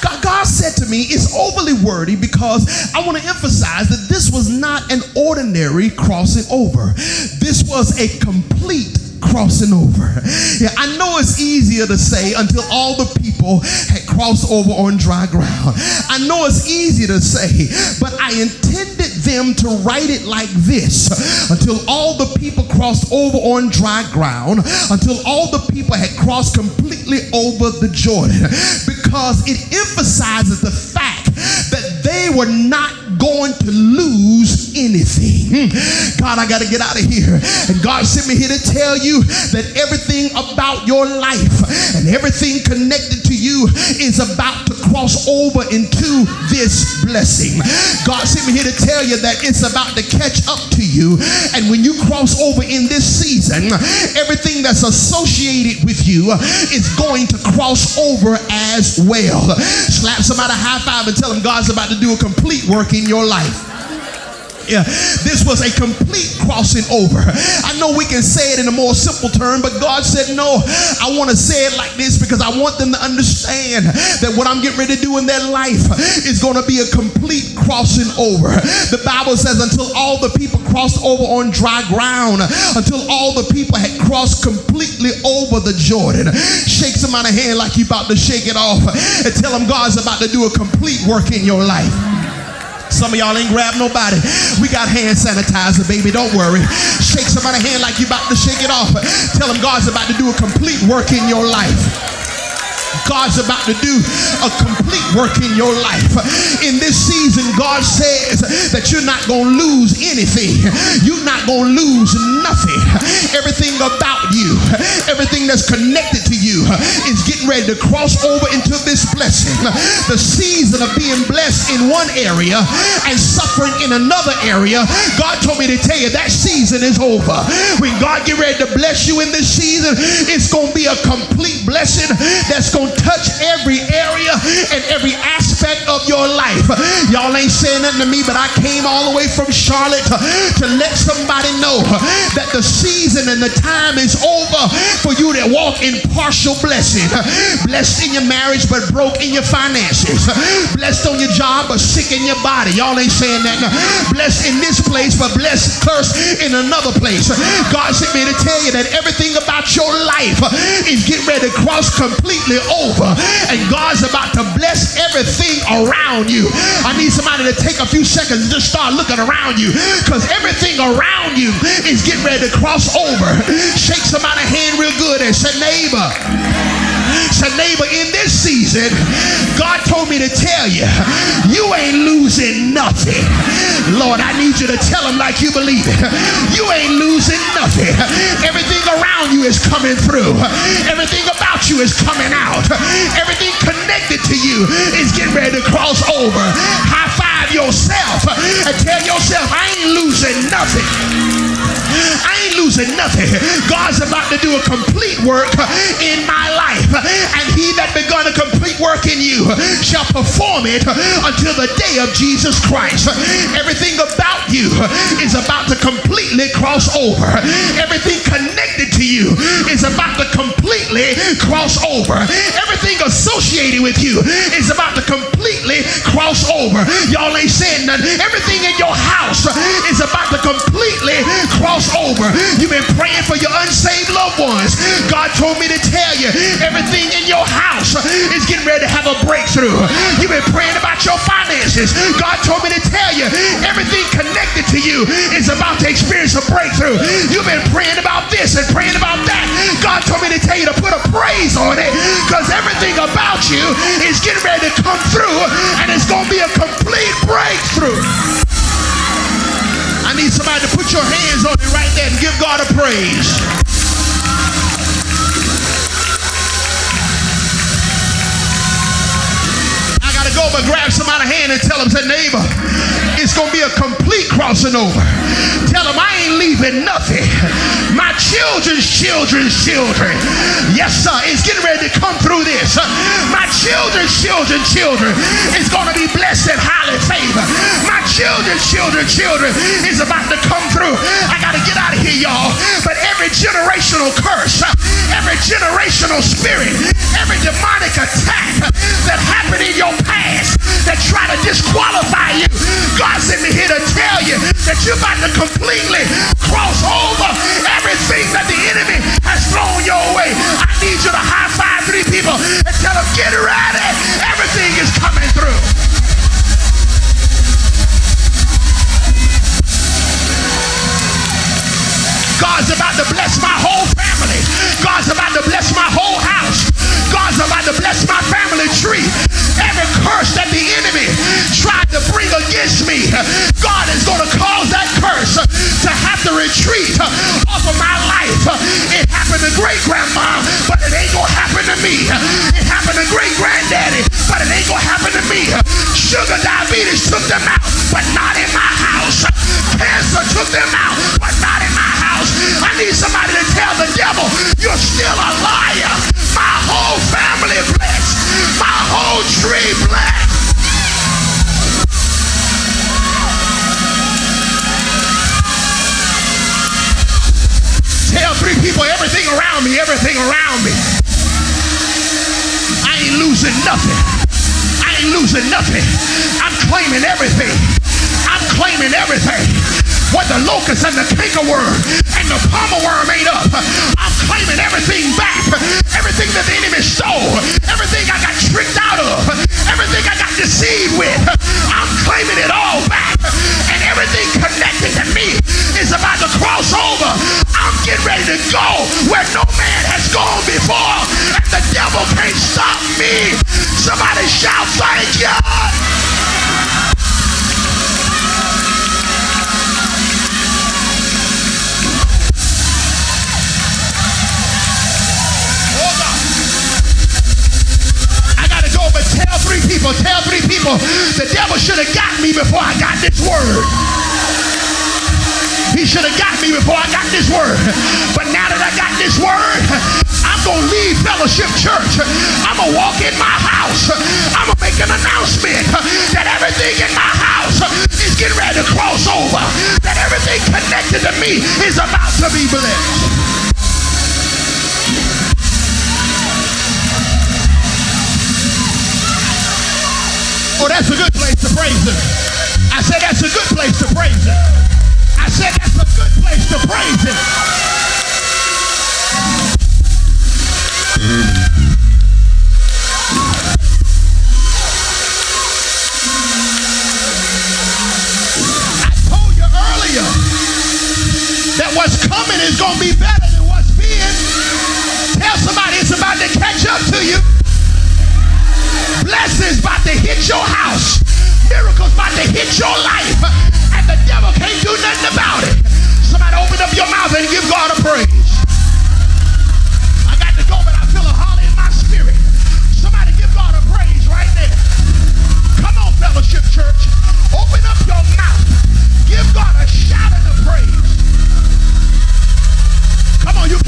God, God said to me, it's overly wordy because I want to emphasize that this was not an ordinary crossing over. This was a complete crossing over. Yeah, I know it's easier to say until all the people had crossed over on dry ground. I know it's easy to say, but I intended them to write it like this until all the people crossed over on dry ground, until all the people had crossed completely over the Jordan, because it emphasizes the fact that they were not going to lose anything. Hmm. God, I got to get out of here. And God sent me here to tell you that everything about your life and everything connected to you is about to cross over into this blessing. God sent me here to tell you that it's about to catch up to you. And when you cross over in this season, everything that's associated with you is going to cross over as well. Slap somebody high five and tell them God's about to do a complete work in your life. Yeah, this was a complete crossing over. I know we can say it in a more simple term, but God said, No, I want to say it like this because I want them to understand that what I'm getting ready to do in their life is going to be a complete crossing over. The Bible says, Until all the people crossed over on dry ground, until all the people had crossed completely over the Jordan. Shake somebody's hand like you about to shake it off and tell them God's about to do a complete work in your life. Some of y'all ain't grabbed nobody. We got hand sanitizer, baby. Don't worry. Shake somebody's hand like you about to shake it off. Tell them God's about to do a complete work in your life. God's about to do a complete work in your life. In this season, God says that you're not going to lose anything. You're not going to lose nothing. Everything about you, everything that's connected to you is getting ready to cross over into this blessing. The season of being blessed in one area and suffering in another area, God told me to tell you that season is over. When God get ready to bless you in this season, it's going to be a complete blessing that's going to touch every area and every of your life. Y'all ain't saying nothing to me, but I came all the way from Charlotte to, let somebody know that the season and the time is over for you to walk in partial blessing. Blessed in your marriage, but broke in your finances. Blessed on your job, but sick in your body. Y'all ain't saying that. Blessed in this place, but blessed, cursed in another place. God sent me to tell you that everything about your life is getting ready to cross completely over. And God's about to bless everything around you. I need somebody to take a few seconds and just start looking around you because everything around you is getting ready to cross over. Shake somebody's hand real good and say, neighbor. Say, neighbor, in this season, God told me to tell you, you ain't losing nothing. Lord, I need you to tell him like you believe it. You ain't losing nothing. Everything around you is coming through. Everything about you is coming out. Everything connected to you is getting ready to cross over. High five yourself and tell yourself, I ain't losing nothing. I ain't losing nothing. God's about to do a complete work in my life. And he that begun a complete work in you shall perform it until the day of Jesus Christ. Everything about you is about to completely cross over. Everything connected to you is about to completely cross over. Everything associated with you is about to completely cross over. Y'all ain't saying nothing. Everything in your house is about to completely cross over. You've been praying for your unsaved loved ones. God told me to tell you everything in your house is getting ready to have a breakthrough. You've been praying about your finances. God told me to tell you everything connected to you is about to experience a breakthrough. You've been praying about this and praying about that. God told me to tell you to put a praise on it because everything about you is getting ready to come through and it's going to be a complete breakthrough. I need somebody to put your hands on God a praise. I gotta go, but grab somebody's hand and tell them, say, neighbor, it's gonna be a complete crossing over. Tell them I ain't leaving nothing. My children's children's children. Yes, sir. It's getting ready to come through this. My children's children's children is gonna be blessed and highly favored. My children's children's children is about to come through. I gotta get out of here, y'all. But every generational curse, every generational spirit, every demonic attack that happened in your past that try to disqualify you, God sent me here to tell you that you're about to completely cross over everything that the enemy has thrown your way. I need you to high five three people and tell them, get ready. Everything is coming through. God's about to bless my whole family. God's about to bless my whole house. God's about to bless my family tree. Every curse that the enemy tried to bring against me, God is going to cause that curse to have to retreat off of my life. It happened to great grandma, but it ain't going to happen to me. It happened to great granddaddy, but it ain't going to happen to me. Sugar diabetes took them out, but not in my house. Cancer took them out, but not in my house. I need somebody to tell the devil, you're still a liar. My whole family blessed. My whole tree blessed. Tell three people everything around me, everything around me. I ain't losing nothing. I ain't losing nothing. I'm claiming everything. I'm claiming everything. What the locust and the cankerworm and the palmer worm ate up. I'm claiming everything back. Everything that the enemy stole. Everything I got tricked out of. Everything I got deceived with. I'm claiming it all back. And everything connected to me is about to cross over. I'm getting ready to go where no man has gone before. And the devil can't stop me. Somebody shout, thank you. People, tell three people, the devil should have got me before I got this word. He should have got me before I got this word. But now that I got this word, I'm going to leave Fellowship Church. I'm going to walk in my house. I'm going to make an announcement that everything in my house is getting ready to cross over. That everything connected to me is about to be blessed. Oh, that's a good place to praise him. I said that's a good place to praise him. I said that's a good place to praise him. I told you earlier that what's coming is going to be better than what's been. Tell somebody it's about to catch up to you. Blessings about to hit your house. Miracles about to hit your life. And the devil can't do nothing about it. Somebody open up your mouth and give God a praise. I got to go, but I feel a holler in my spirit. Somebody give God a praise right there. Come on, Fellowship Church. Open up your mouth. Give God a shout and a praise. Come on, you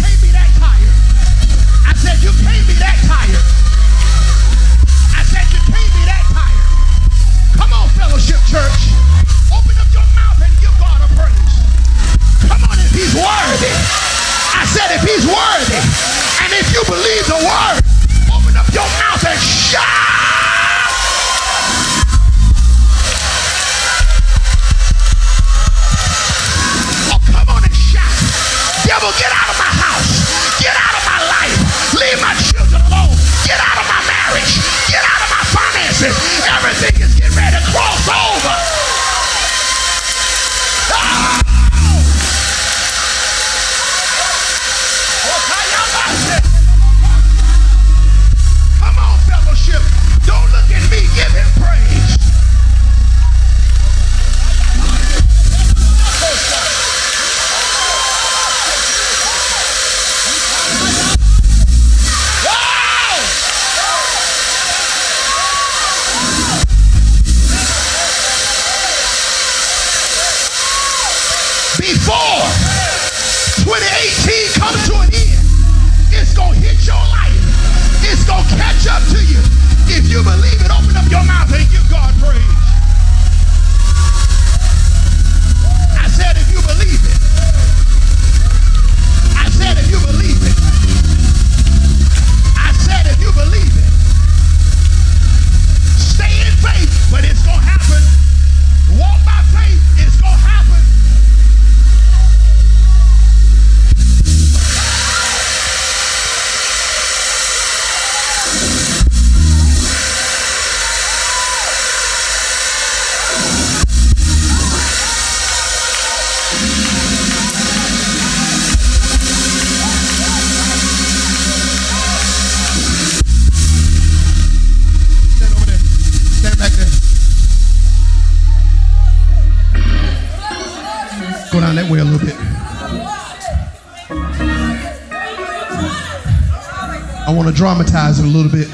dramatize it a little bit.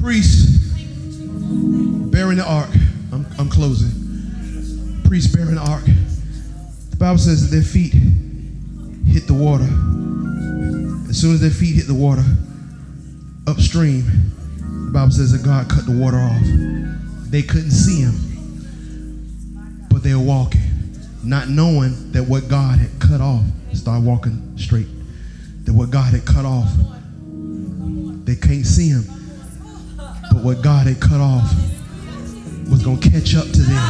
Priest bearing the ark. I'm, I'm closing. Priest bearing the ark. The Bible says that their feet hit the water. As soon as their feet hit the water, upstream, the Bible says that God cut the water off. They couldn't see him, but they were walking, not knowing that what God had cut off start walking straight that what God had cut off, they can't see him. But what God had cut off was going to catch up to them.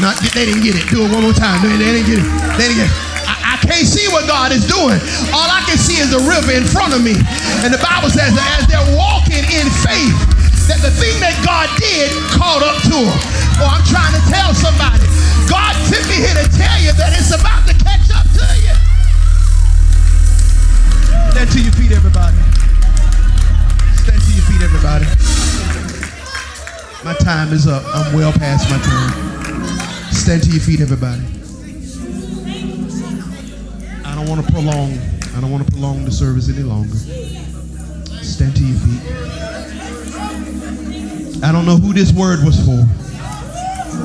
Not, they didn't get it. Do it one more time. They, they didn't get it. They didn't get it. I, I can't see what God is doing. All I can see is the river in front of me. And the Bible says that as they're walking in faith, that the thing that God did caught up to them. Oh, I'm trying to tell somebody God sent me here to tell you that it's about to catch up to you. Stand to your feet, everybody. Stand to your feet, everybody. My time is up. I'm well past my time. Stand to your feet, everybody. I don't want to prolong. I don't want to prolong the service any longer. Stand to your feet. I don't know who this word was for,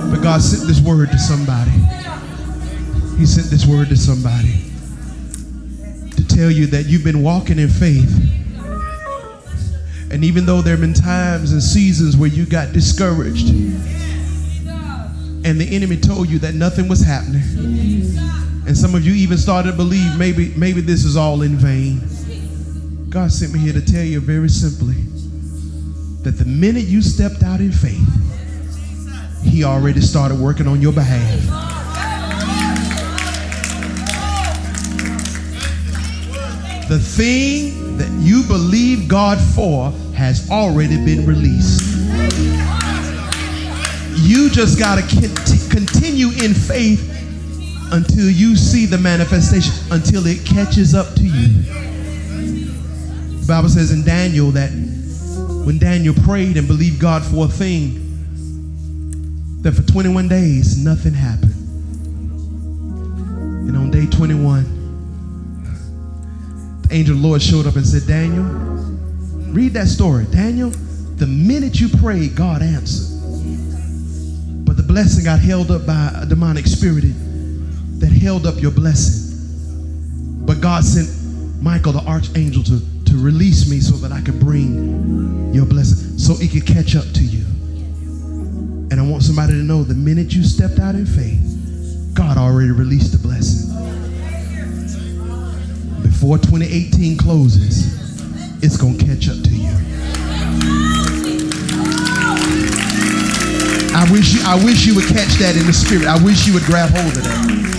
but God sent this word to somebody. He sent this word to somebody to tell you that you've been walking in faith. And even though there have been times and seasons where you got discouraged and the enemy told you that nothing was happening, and some of you even started to believe maybe, maybe this is all in vain. God sent me here to tell you very simply that the minute you stepped out in faith, He already started working on your behalf. The thing that you believe God for has already been released. You just got to continue in faith until you see the manifestation, until it catches up to you. The Bible says in Daniel that when Daniel prayed and believed God for a thing, that for 21 days nothing happened. And on day 21, the angel of the Lord showed up and said, Daniel, read that story. Daniel, the minute you prayed, God answered. But the blessing got held up by a demonic spirit that held up your blessing. But God sent Michael, the archangel, to, to release me so that I could bring your blessing, so it could catch up to you. And I want somebody to know the minute you stepped out in faith, God already released the blessing. Before 2018 closes, it's going to catch up to you. I wish you, I wish you would catch that in the spirit. I wish you would grab hold of that.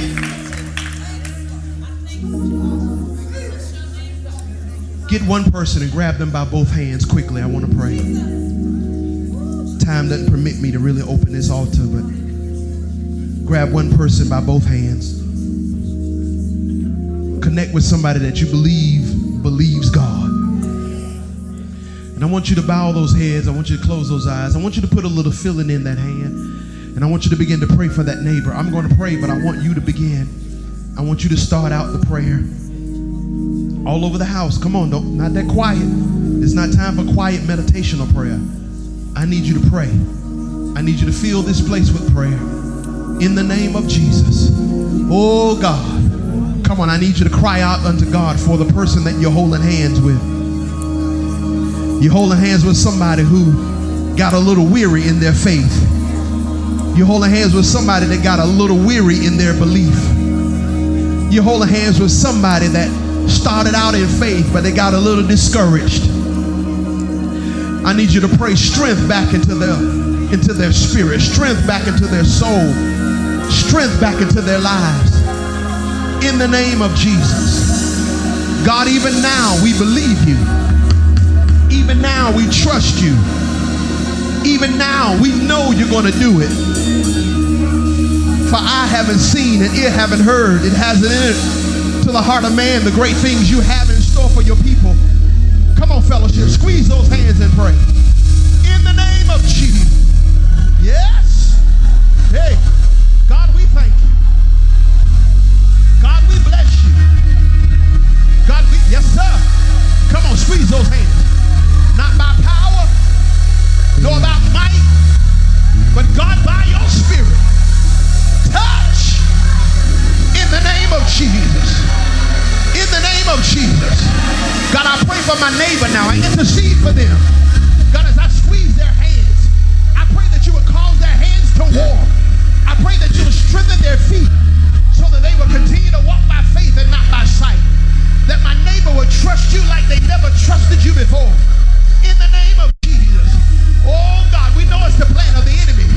Get one person and grab them by both hands quickly. I want to pray. Time doesn't permit me to really open this altar, but grab one person by both hands. Connect with somebody that you believe believes God. And I want you to bow those heads. I want you to close those eyes. I want you to put a little feeling in that hand. And I want you to begin to pray for that neighbor. I'm going to pray, but I want you to begin. I want you to start out the prayer all over the house. Come on, don't, not that quiet. It's not time for quiet meditation or prayer. I need you to pray. I need you to fill this place with prayer. In the name of Jesus. Oh God. Come on, I need you to cry out unto God for the person that you're holding hands with. You're holding hands with somebody who got a little weary in their faith. You're holding hands with somebody that got a little weary in their belief. You're holding hands with somebody that started out in faith, but they got a little discouraged. I need you to pray strength back into their into their spirit, strength back into their soul, strength back into their lives. In the name of Jesus. God, even now we believe you. Even now we trust you. Even now we know you're going to do it. For I haven't seen and ear haven't heard. It hasn't entered the heart of man the great things you have in store for your people. Come on, fellowship. Squeeze those hands and pray. In the name of Jesus. Yes. Hey, God, we thank you. God, we bless you. God, we, yes, sir. Come on, squeeze those hands. For my neighbor now. I intercede for them. God, as I squeeze their hands, I pray that you would cause their hands to war. I pray that you would strengthen their feet so that they will continue to walk by faith and not by sight. That my neighbor would trust you like they never trusted you before. In the name of Jesus. Oh God, we know it's the plan of the enemy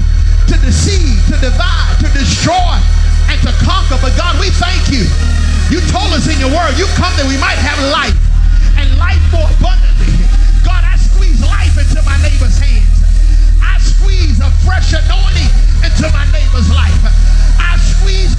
to deceive, to divide, to destroy, and to conquer. But God, we thank you. You told us in your word, you come that we might have life life more abundantly. God, I squeeze life into my neighbor's hands. I squeeze a fresh anointing into my neighbor's life. Thank